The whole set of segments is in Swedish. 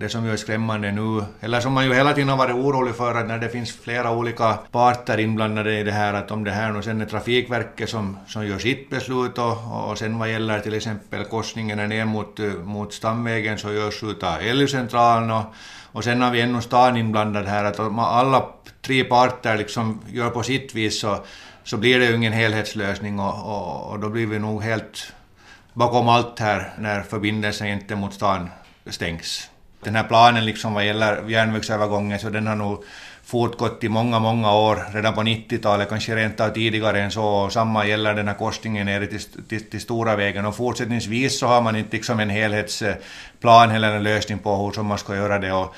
det som ju är skrämmande nu, eller som man ju hela tiden har varit orolig för, att när det finns flera olika parter inblandade i det här, att om det här nu sen är Trafikverket som, som gör sitt beslut och, och sen vad gäller till exempel korsningen ner mot, mot stamvägen så görs utav Elgcentralen och, och sen har vi ännu stan inblandad här, att om alla tre parter liksom gör på sitt vis så, så blir det ju ingen helhetslösning och, och, och då blir vi nog helt bakom allt här när förbindelsen inte mot stan stängs. Den här planen liksom vad gäller järnvägsövergången så den har nog fortgått i många, många år, redan på 90-talet, kanske rent av tidigare än så. Och samma gäller den här korsningen nere till, till, till Stora vägen. Och fortsättningsvis så har man inte liksom en helhetsplan eller en lösning på hur man ska göra det. Och,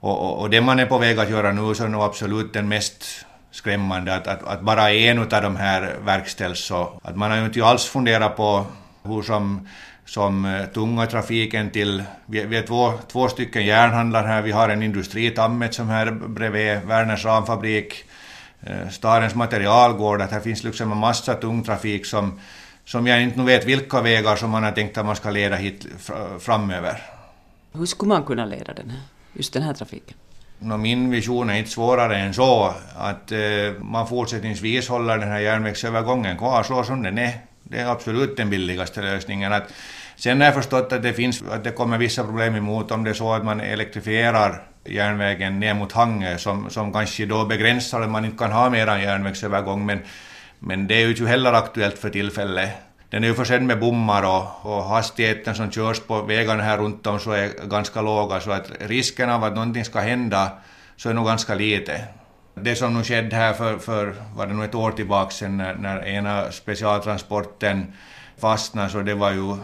och, och det man är på väg att göra nu så är nog absolut den mest skrämmande, att, att, att bara en av de här verkställs. Så att man har ju inte alls funderat på hur som som eh, tunga trafiken till, vi, vi är två, två stycken järnhandlare här, vi har en industritammet som här bredvid Werners ramfabrik, eh, stadens materialgård, att här finns liksom en massa tung trafik som, som jag inte vet vilka vägar som man har tänkt att man ska leda hit framöver. Hur skulle man kunna leda den här, just den här trafiken? No, min vision är inte svårare än så att eh, man fortsättningsvis håller den här järnvägsövergången kvar så som den är. Det är absolut den billigaste lösningen. Att, sen har jag förstått att det, finns, att det kommer vissa problem emot om det är så att man elektrifierar järnvägen ner mot Hangö som, som kanske då begränsar att man inte kan ha mer järnvägsövergång men, men det är ju inte heller aktuellt för tillfället. Den är ju försedd med bommar och, och hastigheten som körs på vägarna här runt om så är ganska låga så att risken av att någonting ska hända så är nog ganska lite. Det som nu skedde här för, för var det nog ett år tillbaka sen när, när ena specialtransporten fastnade så det var ju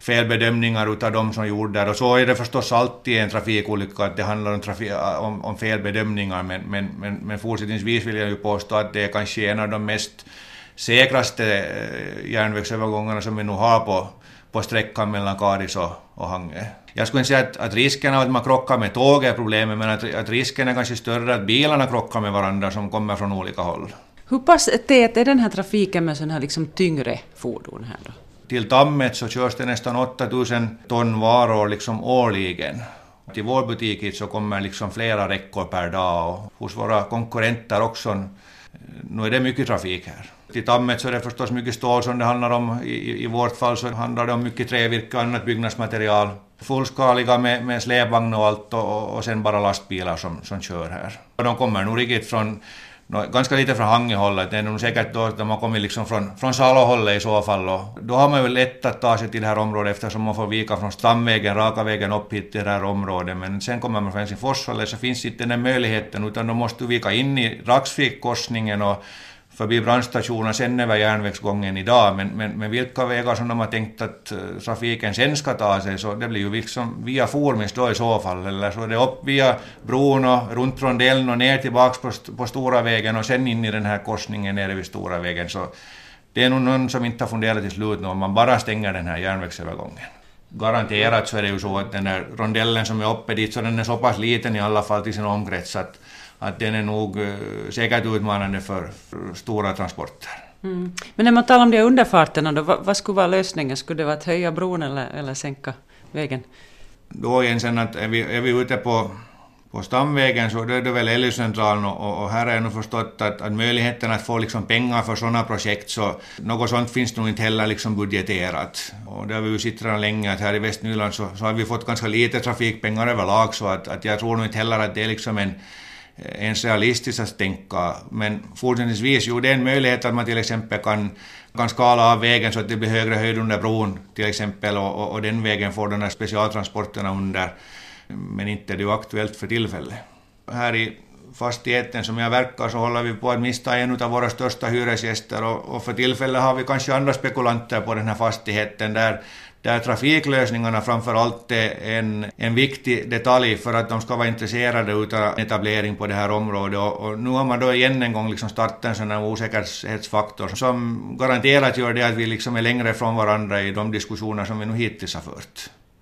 felbedömningar utav de som gjorde det. Och så är det förstås alltid i en trafikolycka, att det handlar om, om, om felbedömningar, men, men, men, men fortsättningsvis vill jag ju påstå att det är kanske en av de mest säkraste eh, järnvägsövergångarna som vi nu har på, på sträckan mellan Karis och, och Hangö. Jag skulle inte säga att, att risken av att man krockar med tåg är problemet, men att, att risken är kanske större att bilarna krockar med varandra som kommer från olika håll. Hur pass tät är den här trafiken med sådana här liksom tyngre fordon här då? Till Tammet så körs det nästan 8000 ton varor liksom årligen. Till vår butik så kommer liksom flera räckor per dag och hos våra konkurrenter också. Nu är det mycket trafik här. Till Tammet så är det förstås mycket stål som det handlar om. I, i vårt fall så handlar det om mycket trävirke och annat byggnadsmaterial. Fullskaliga med, med släpvagn och allt och, och sen bara lastbilar som, som kör här. Och de kommer nog riktigt från No, ganska lite från Hangehållet, det är nog säkert då att de har kommit liksom från, från Salohållet i så fall. Och då har man ju lätt att ta sig till det här området eftersom man får vika från Stamvägen, raka vägen upp hit till det här området. Men sen kommer man från Helsingforshållet så finns inte den möjligheten utan då måste du vika in i Raksvikkorsningen och förbi brandstationen, sen över järnvägsgången idag, men, men, men vilka vägar som de har tänkt att eh, trafiken sen ska ta sig, så det blir ju liksom via Formis då i så fall, eller så är det upp via bron och runt rondellen och ner tillbaks på, på Stora vägen och sen in i den här korsningen nere vid Stora vägen. Så det är nog någon som inte har funderat till slut nu om man bara stänger den här järnvägsövergången. Garanterat så är det ju så att den där rondellen som är uppe dit, så den är så pass liten i alla fall till sin omkrets att att den är nog eh, säkert utmanande för stora transporter. Mm. Men när man talar om de underfarterna då, vad, vad, skulle vara lösningen? Skulle det vara att höja bron eller, eller sänka vägen? Då igen sen att är vi, är vi ute på, på stamvägen så då är det väl LU-centralen och, och, här har jag nog förstått att, att möjligheten att få liksom pengar för sådana projekt så något sånt finns nog inte heller liksom budgeterat. Och det har vi ju sett länge att här i Västnyland så, så har vi fått ganska lite trafikpengar överlag så att, att jag tror nog inte heller att det är liksom en ens realistiskt att tänka. Men fortsättningsvis, jo det är en möjlighet att man till exempel kan, kan skala av vägen så att det blir högre höjd under bron till exempel och, och, och den vägen får de här specialtransporterna under. Men inte är det ju aktuellt för tillfället. Här i fastigheten som jag verkar så håller vi på att mista en av våra största hyresgäster och, och för tillfället har vi kanske andra spekulanter på den här fastigheten där där trafiklösningarna framför allt är en, en viktig detalj för att de ska vara intresserade av etablering på det här området. Och, och nu har man då igen en gång liksom startat en sån här osäkerhetsfaktor som garanterat gör det att vi liksom är längre från varandra i de diskussioner som vi nu hittills har fört.